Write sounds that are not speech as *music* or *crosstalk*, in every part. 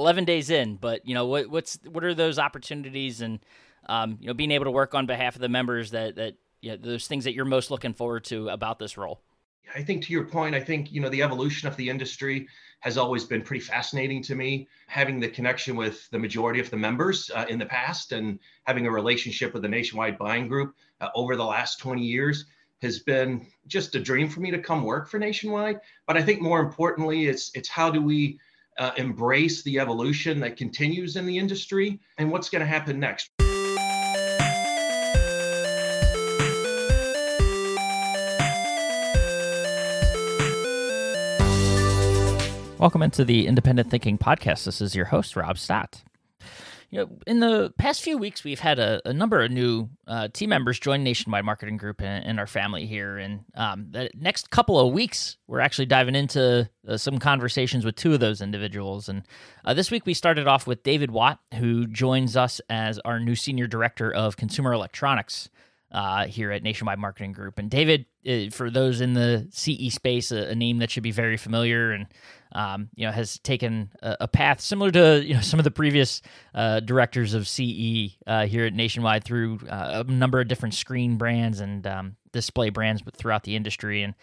11 days in, but you know what what's what are those opportunities and um, you know being able to work on behalf of the members that that you know, those things that you're most looking forward to about this role. I think to your point, I think you know the evolution of the industry has always been pretty fascinating to me. Having the connection with the majority of the members uh, in the past and having a relationship with the Nationwide Buying Group uh, over the last 20 years has been just a dream for me to come work for Nationwide. But I think more importantly, it's it's how do we uh, embrace the evolution that continues in the industry and what's going to happen next. Welcome into the Independent Thinking Podcast. This is your host, Rob Stott. You know, in the past few weeks, we've had a, a number of new uh, team members join Nationwide Marketing Group and, and our family here. And um, the next couple of weeks, we're actually diving into uh, some conversations with two of those individuals. And uh, this week, we started off with David Watt, who joins us as our new Senior Director of Consumer Electronics uh, here at Nationwide Marketing Group. And David, uh, for those in the CE space, a, a, name that should be very familiar and um, you know has taken a, a, path similar to you know some of the previous uh, directors of CE uh, here at Nationwide through uh, a number of different screen brands and um, display brands, throughout the industry. And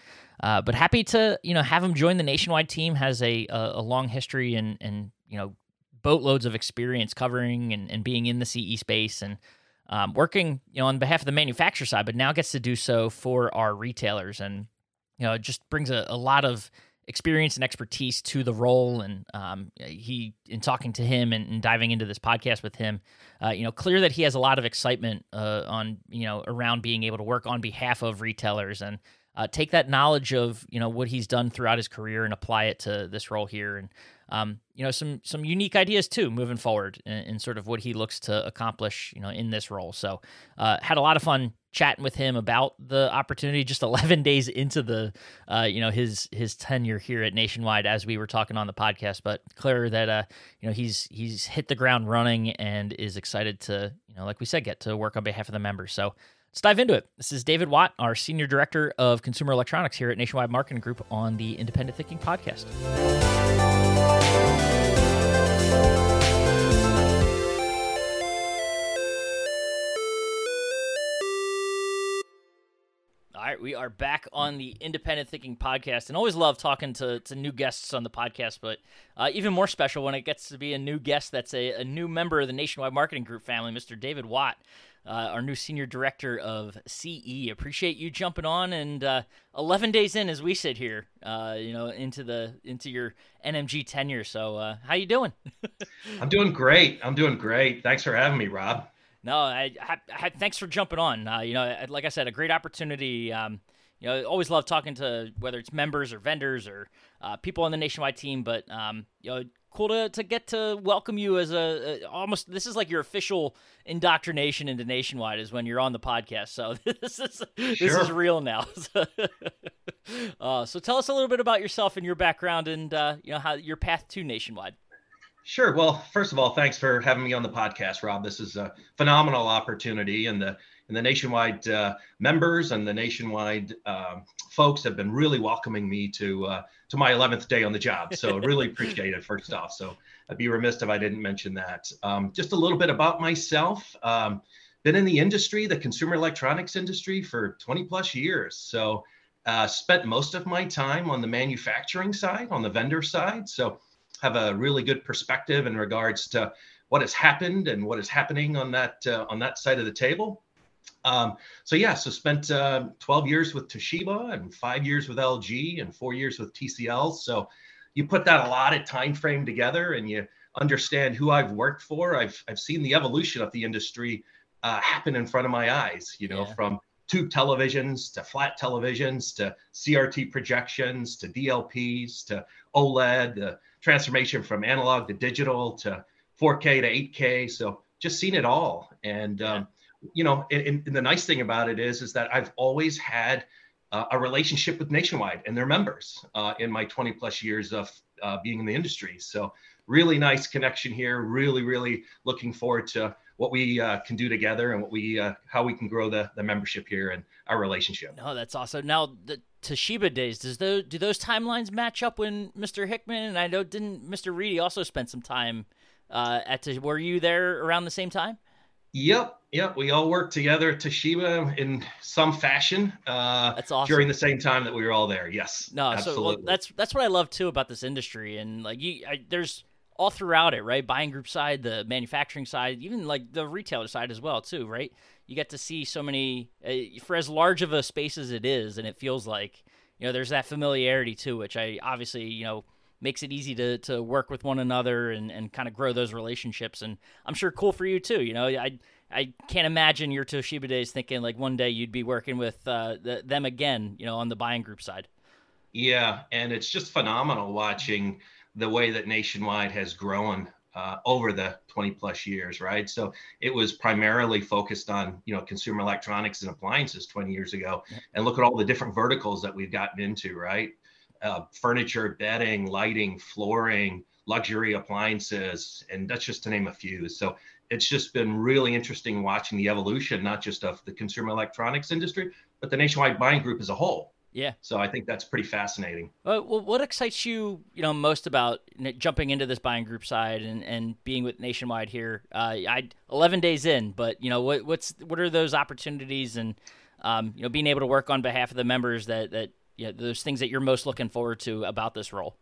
uh, but happy to you know have him join the Nationwide team. Has a a, a long history and and you know boatloads of experience covering and, and being in the CE space and um, working, you know, on behalf of the manufacturer side, but now gets to do so for our retailers, and you know, it just brings a, a lot of experience and expertise to the role. And um, he, in talking to him and, and, diving into this podcast with him, uh, you know, clear that he has a lot of excitement uh, on, you know, around being able to work on behalf of retailers and uh, take that knowledge of, you know, what he's done throughout his career and apply it to this role here. And um, you know, some some unique ideas too moving forward in, in, sort of what he looks to accomplish, you know, in this role. So, uh, had a lot of fun chatting with him about the opportunity just *laughs* 11 days into the uh, you know his his tenure here at Nationwide as we were talking on the podcast but clear that uh you know he's he's hit the ground running and is excited to you know like we said get to work on behalf of the members so let's dive into it. This is David Watt our senior director of consumer electronics here at Nationwide Marketing Group on the Independent Thinking podcast we are back on the Independent Thinking podcast, and always love talking to, to new guests on the podcast. But uh, even more special when it gets to be a new guest that's a, a new member of the Nationwide Marketing Group family, Mr. David Watt, uh, our new senior director of CE. Appreciate you jumping on, and uh, 11 days in as we sit here, uh, you know, into the into your NMG tenure. So, uh, how you doing? *laughs* I'm doing great. I'm doing great. Thanks for having me, Rob. No, I, I, I thanks for jumping on. Uh, you know, like I said, a great opportunity. Um, you know, always love talking to whether it's members or vendors or uh, people on the nationwide team. But um, you know, cool to, to get to welcome you as a, a, almost this is like your official indoctrination into nationwide is when you're on the podcast. So *laughs* this is this sure. is real now. *laughs* uh, so tell us a little bit about yourself and your background and uh, you know how your path to nationwide. Sure. Well, first of all, thanks for having me on the podcast, Rob. This is a phenomenal opportunity, and the and the nationwide uh, members and the nationwide uh, folks have been really welcoming me to uh, to my 11th day on the job. So *laughs* really appreciate it. First off, so I'd be remiss if I didn't mention that. Um, just a little bit about myself. Um, been in the industry, the consumer electronics industry, for 20 plus years. So uh, spent most of my time on the manufacturing side, on the vendor side. So have a really good perspective in regards to what has happened and what is happening on that uh, on that side of the table. Um, so yeah, so spent uh, 12 years with Toshiba and five years with LG and four years with TCL. So you put that a lot of time frame together and you understand who I've worked for. I've I've seen the evolution of the industry uh, happen in front of my eyes. You know, yeah. from tube televisions to flat televisions to CRT projections to DLPs to OLED, transformation from analog to digital to 4K to 8K. So just seen it all. And, um, you know, and, and, the nice thing about it is, is that I've always had uh, a relationship with Nationwide and their members uh, in my 20 plus years of uh, being in the industry. So really nice connection here. Really, really looking forward to what we uh, can do together and what we uh, how we can grow the the membership here and our relationship. No, that's awesome. Now, the, Toshiba days. Does those do those timelines match up when Mr. Hickman and I know didn't Mr. Reedy also spend some time uh, at? Were you there around the same time? Yep, yep. We all worked together at Toshiba in some fashion. Uh, that's awesome. During the same time that we were all there. Yes. No, absolutely. so well, that's that's what I love too about this industry, and like you, I, there's all throughout it, right? Buying group side, the manufacturing side, even like the retailer side as well, too, right? You get to see so many uh, for as large of a space as it is, and it feels like you know there's that familiarity too, which I obviously you know makes it easy to to work with one another and and kind of grow those relationships. And I'm sure cool for you too. You know, I I can't imagine your Toshiba days thinking like one day you'd be working with uh, the, them again. You know, on the buying group side. Yeah, and it's just phenomenal watching the way that Nationwide has grown uh, over the 20 plus years, right? So it was primarily focused on you know consumer electronics and appliances 20 years ago, and look at all the different verticals that we've gotten into, right? uh, furniture, bedding, lighting, flooring, luxury appliances, and that's just to name a few. So it's just been really interesting watching the evolution, not just of the consumer electronics industry, but the nationwide buying group as a whole. Yeah. So I think that's pretty fascinating. well, what excites you, you know, most about jumping into this buying group side and, and being with Nationwide here? Uh, I 11 days in, but you know, what what's what are those opportunities and um, you know, being able to work on behalf of the members that that yeah, those things that you're most looking forward to about this role?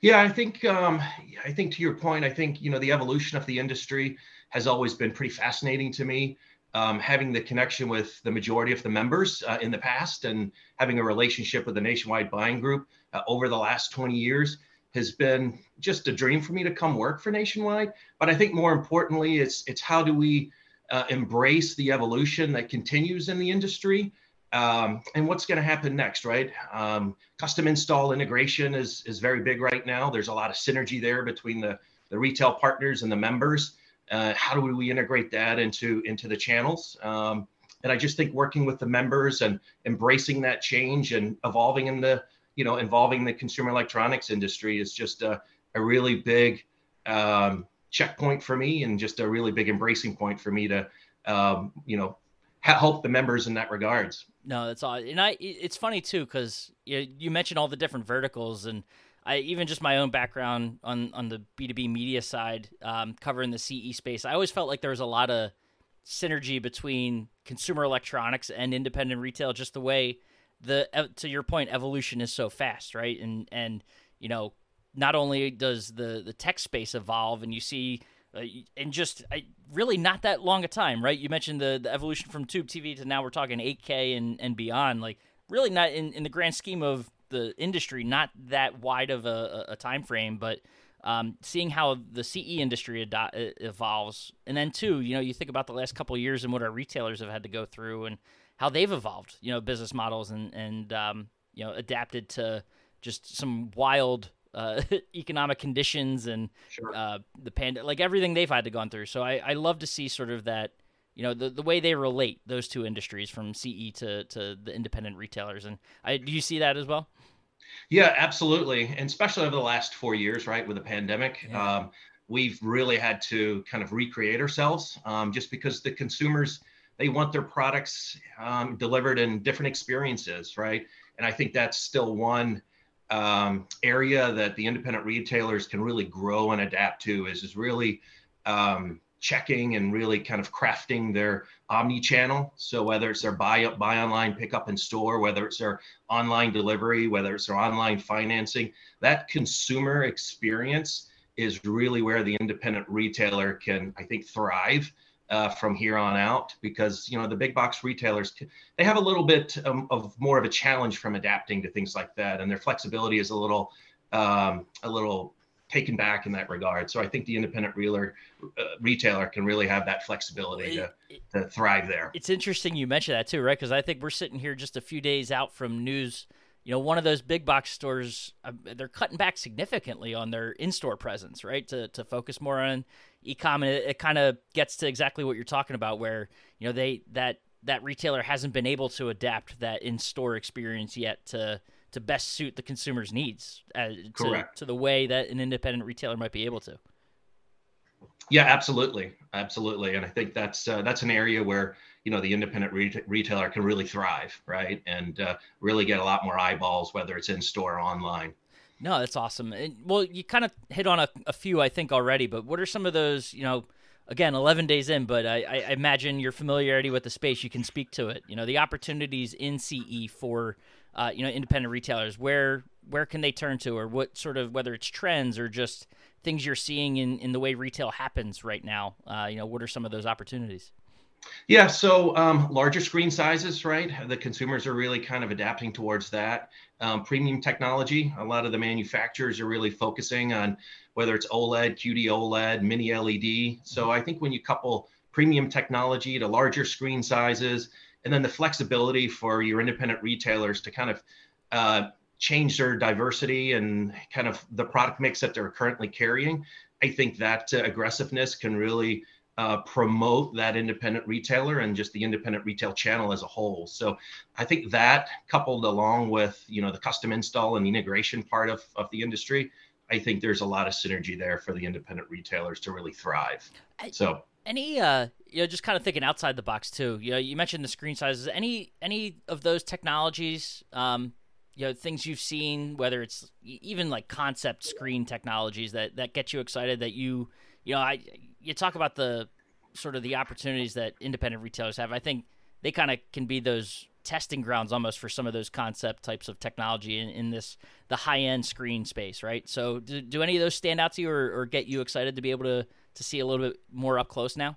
Yeah, I think um, I think to your point, I think you know the evolution of the industry has always been pretty fascinating to me. Um, having the connection with the majority of the members uh, in the past and having a relationship with the nationwide buying group uh, over the last 20 years has been just a dream for me to come work for nationwide but i think more importantly it's it's how do we uh, embrace the evolution that continues in the industry um, and what's going to happen next, right? Um, custom install integration is is very big right now. There's a lot of synergy there between the the retail partners and the members. Uh, how do we integrate that into into the channels? Um, and I just think working with the members and embracing that change and evolving in the you know involving the consumer electronics industry is just a, a really big um, checkpoint for me and just a really big embracing point for me to um, you know help the members in that regards. No, that's all. And I, it's funny too because you, you mentioned all the different verticals, and I even just my own background on on the B two B media side, um, covering the CE space. I always felt like there was a lot of synergy between consumer electronics and independent retail. Just the way the to your point, evolution is so fast, right? And and you know, not only does the the tech space evolve, and you see uh, in just I, really not that long a time, right? You mentioned the, the evolution from tube TV to now we're talking 8K and, and beyond. Like, really not in, in the grand scheme of the industry, not that wide of a, a time frame, but um, seeing how the CE industry ado- evolves, and then too, you know, you think about the last couple years and what our retailers have had to go through and how they've evolved, you know, business models and and um, you know adapted to just some wild uh, *laughs* economic conditions and sure. uh, the pandemic, like everything they've had to go through. So I, I love to see sort of that, you know, the, the way they relate those two industries from CE to, to the independent retailers. And I, do you see that as well? Yeah, absolutely. And especially over the last four years, right, with the pandemic, yeah. um, we've really had to kind of recreate ourselves um, just because the consumers, they want their products um, delivered in different experiences, right? And I think that's still one um, area that the independent retailers can really grow and adapt to is, is really um, checking and really kind of crafting their omni-channel. So whether it's their buy up, buy online, pick up in store, whether it's their online delivery, whether it's their online financing, that consumer experience is really where the independent retailer can, I think, thrive uh, from here on out because you know the big box retailers they have a little bit um, of more of a challenge from adapting to things like that and their flexibility is a little um, a little taken back in that regard. So i think the independent realer, uh, retailer can really have that flexibility to, to thrive there. It's interesting you mentioned that too right? Because i think we're sitting here just a few days out from news. You know, one of those big box stores, uh, they're cutting back significantly on their in-store presence, right? To to focus more on e-com, and it, it kind of gets to exactly what you're talking about, where you know they that that retailer hasn't been able to adapt that in-store experience yet to to best suit the consumer's needs, uh, to, to the way that an independent retailer might be able to. Yeah, absolutely, absolutely, and I think that's uh, that's an area where you know the independent re- retailer can really thrive, right, and uh, really get a lot more eyeballs, whether it's in store or online. No, that's awesome. And, well, you kind of hit on a, a, few, I think, already. But what are some of those? You know, again, 11 days in, but I, I imagine your familiarity with the space, you can speak to it. You know, the opportunities in CE for uh, you know independent retailers. Where where can they turn to, or what sort of whether it's trends or just things you're seeing in in the way retail happens right now. Uh, you know, what are some of those opportunities? Yeah, so um, larger screen sizes, right? The consumers are really kind of adapting towards that. Um, premium technology, a lot of the manufacturers are really focusing on whether it's OLED, QD OLED, mini LED. So I think when you couple premium technology to larger screen sizes, and then the flexibility for your independent retailers to kind of uh, change their diversity and kind of the product mix that they're currently carrying, I think that uh, aggressiveness can really uh, promote that independent retailer and just the independent retail channel as a whole. So I think that coupled along with you know the custom install and integration part of, of the industry, I think there's a lot of synergy there for the independent retailers to really thrive. So any uh you know just kind of thinking outside the box too. You know you mentioned the screen sizes. Any any of those technologies um you know things you've seen whether it's even like concept screen technologies that that get you excited that you you know i you talk about the sort of the opportunities that independent retailers have. I think they kind of can be those testing grounds almost for some of those concept types of technology in, in this the high end screen space, right? So do, do any of those stand out to you or, or get you excited to be able to to see a little bit more up close now?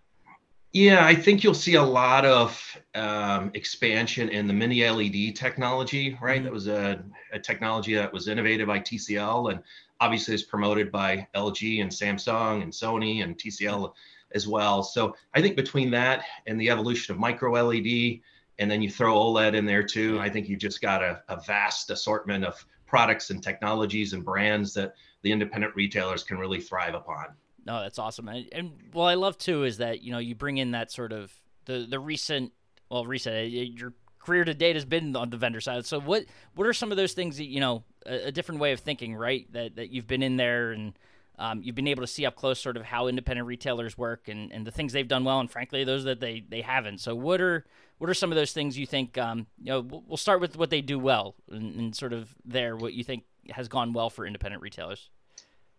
Yeah, I think you'll see a lot of um, expansion in the mini LED technology, right? Mm-hmm. That was a, a, technology that was innovated by TCL and obviously is promoted by LG and Samsung and Sony and TCL as well. So I think between that and the evolution of micro LED, and then you throw OLED in there too, I think you've just got a, a vast assortment of products and technologies and brands that the independent retailers can really thrive upon. No, that's awesome. And, and what I love too is that you know you bring in that sort of the the recent well recent uh, your career to date has been on the vendor side. So what what are some of those things that you know a, a different way of thinking, right? That that you've been in there and um, you've been able to see up close sort of how independent retailers work and, and the things they've done well, and frankly, those that they, they haven't. So, what are what are some of those things you think? Um, you know, we'll start with what they do well, and, and, sort of there, what you think has gone well for independent retailers.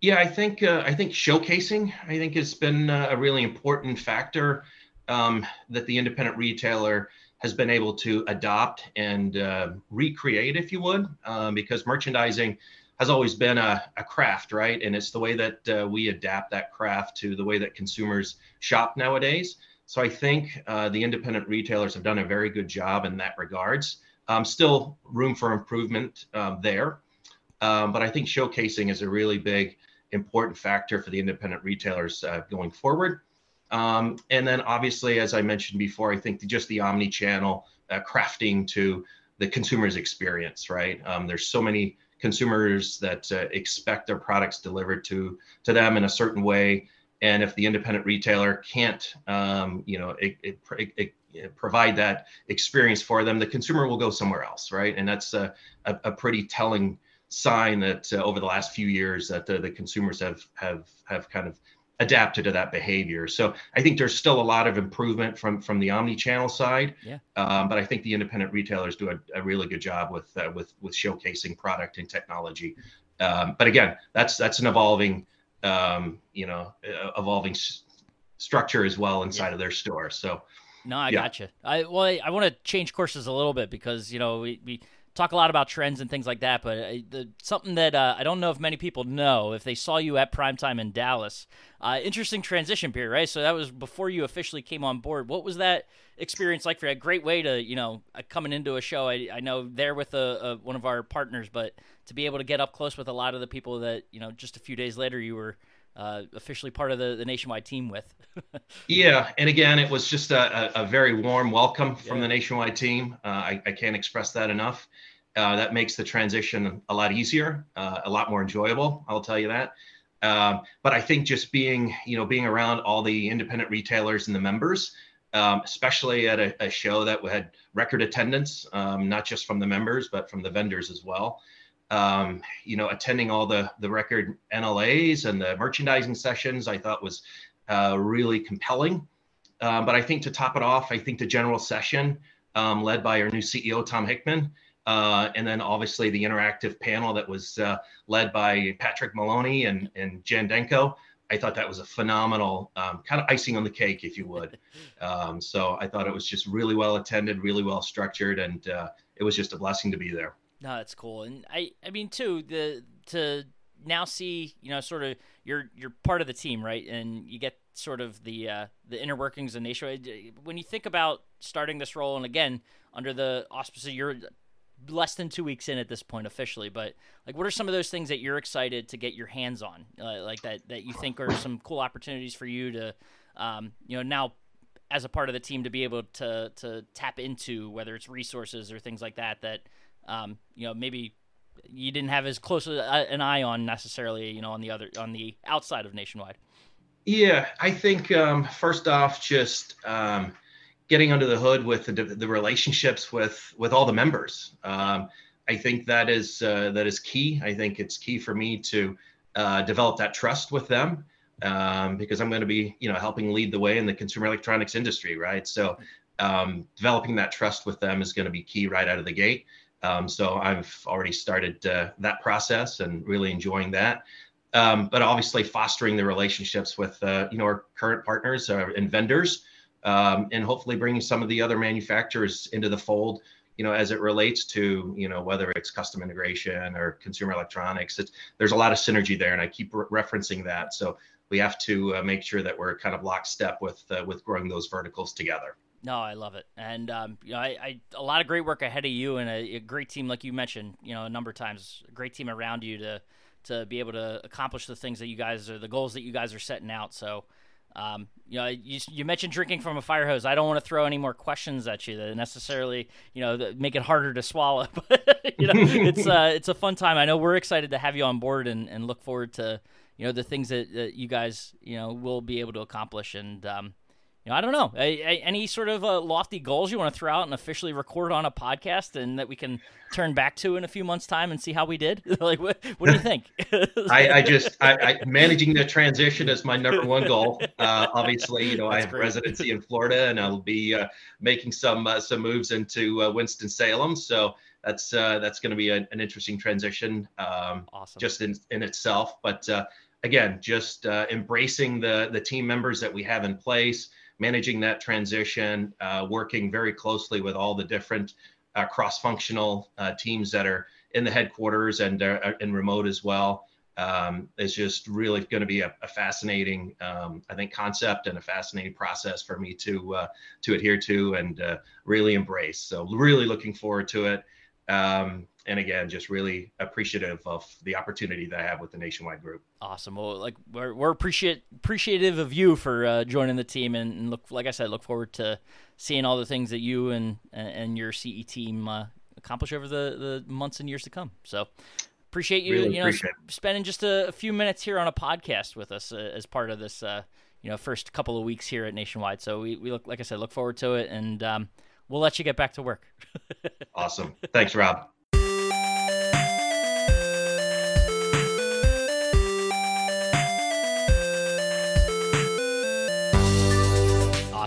Yeah, I think uh, I think showcasing I think has been uh, a really important factor um, that the independent retailer has been able to adopt and uh, recreate, if you would, um, because merchandising has always been a, a, craft, right? And it's the way that uh, we adapt that craft to the way that consumers shop nowadays. So I think uh, the independent retailers have done a very good job in that regards. Um, still room for improvement um, there, um, but I think showcasing is a really big, important factor for the independent retailers uh, going forward. Um, and then obviously, as I mentioned before, I think just the omni-channel uh, crafting to the consumer's experience, right? Um, there's so many consumers that uh, expect their products delivered to to them in a certain way, and if the independent retailer can't, um, you know, it, it, it, provide that experience for them, the consumer will go somewhere else, right? And that's a, a, a pretty telling sign that uh, over the last few years that uh, the consumers have have have kind of adapted to that behavior. So I think there's still a lot of improvement from from the omni-channel side. Yeah. Um, but I think the independent retailers do a, a really good job with uh, with with showcasing product and technology. Um, but again, that's that's an evolving um, you know uh, evolving s- structure as well inside yeah. of their store. So. No, I yeah. gotcha. I well, I, I want to change courses a little bit because you know we, we talk a lot about trends and things like that, but uh, the, something that uh, I don't know if many people know if they saw you at primetime in Dallas. Uh, interesting transition period, right? So that was before you officially came on board. What was that experience like for you? A great way to, you know, uh, coming into a show. I, I know there with a, a, one of our partners, but to be able to get up close with a lot of the people that, you know, just a few days later you were uh, officially part of the, the nationwide team with. *laughs* yeah, and again, it was just a, a, very warm welcome from yeah. the nationwide team. Uh, I, I, can't express that enough. Uh, that makes the transition a lot easier, uh, a lot more enjoyable. I'll tell you that. Um, but I think just being, you know, being around all the independent retailers and the members, um, especially at a, a, show that had record attendance, um, not just from the members but from the vendors as well um, you know, attending all the the record NLAs and the merchandising sessions, I thought was uh, really compelling. Um, but I think to top it off, I think the general session um, led by our new CEO, Tom Hickman, uh, and then obviously the interactive panel that was uh, led by Patrick Maloney and, and Jen Denko. I thought that was a phenomenal um, kind of icing on the cake, if you would. *laughs* Um, so I thought it was just really well attended, really well structured, and uh, it was just a blessing to be there. No, that's cool, and I, I mean too, the to now see, you know, sort of you're you're part of the team, right? And you get sort of the uh, the inner workings of Nationwide. When you think about starting this role, and again under the auspices, you're less than two weeks in at this point officially. But like, what are some of those things that you're excited to get your hands on, uh, like that that you think are some cool opportunities for you to, um, you know, now as a part of the team to be able to to tap into whether it's resources or things like that that um, you know maybe you didn't have as close an eye on necessarily, you know, on the other on the outside of nationwide. Yeah, I think um, first off, just um, getting under the hood with the, the relationships with with all the members. Um, I think that is uh, that is key. I think it's key for me to uh, develop that trust with them um, because I'm going to be, you know, helping lead the way in the consumer electronics industry, right? So um, developing that trust with them is going to be key right out of the gate. Um, so I've already started uh, that process and really enjoying that. Um, but obviously fostering the relationships with uh, you know our current partners uh, and vendors, um, and hopefully bringing some of the other manufacturers into the fold. You know, as it relates to you know whether it's custom integration or consumer electronics, there's a lot of synergy there, and I keep re- referencing that. So we have to uh, make sure that we're kind of lockstep with uh, with growing those verticals together. No, I love it, and um, you know, I, I, a lot of great work ahead of you, and a, a, great team, like you mentioned, you know, a number of times, a great team around you to to be able to accomplish the things that you guys are, the goals that you guys are setting out. So, um, you know, you, you mentioned drinking from a fire hose. I don't want to throw any more questions at you that necessarily, you know, make it harder to swallow. *laughs* But you know, it's uh, *laughs* it's a fun time. I know we're excited to have you on board and, and look forward to you know the things that, that you guys you know will be able to accomplish and. Um, you know, I don't know. any sort of uh, lofty goals you want to throw out and officially record on a podcast, and that we can turn back to in a few months' time and see how we did? *laughs* like, what, what do you think? *laughs* I, I, just I, I, managing the transition is my number one goal. Uh, obviously, you know, That's I have great. residency in Florida, and I'll be uh, making some uh, some moves into uh, Winston Salem. So that's uh, that's going to be a, an interesting transition, um, awesome. just in in itself. But again, just embracing the the team members that we have in place managing that transition, uh, working very closely with all the different uh, cross-functional uh, teams that are in the headquarters and uh, in remote as well. Um, is just really going to be a, a fascinating, um, I think, concept and a fascinating process for me to uh, to adhere to and uh, really embrace. So really looking forward to it. Um, and again, just really appreciative of the opportunity that I have with the Nationwide Group. Awesome. Well, like we're, we're appreciate appreciative of you for uh, joining the team, and, and, look, like I said, look forward to seeing all the things that you and and your CE team uh, accomplish over the the months and years to come. So. Appreciate you, really you know, appreciate spending just a, a, few minutes here on a podcast with us uh, as part of this, uh, you know, first couple of weeks here at Nationwide. So we, we look, like I said, look forward to it, and um, we'll let you get back to work. *laughs* awesome. Thanks, Rob.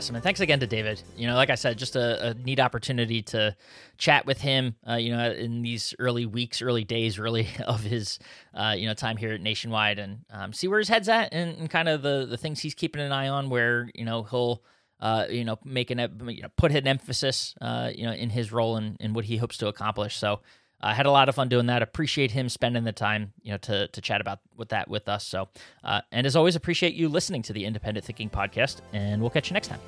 Awesome. And thanks again to David. You know, like I said, just a, a neat opportunity to chat with him, uh, you know, in these early weeks, early days, really *laughs* of his, uh, you know, time here at Nationwide and um, see where his head's at and, and, kind of the, the things he's keeping an eye on where, you know, he'll, uh, you know, make an, you know, put an emphasis, uh, you know, in his role and, and what he hopes to accomplish. So, I uh, had a lot of fun doing that. Appreciate him spending the time, you know, to to chat about with that with us. So, uh, and as always, appreciate you listening to the Independent Thinking Podcast, and we'll catch you next time.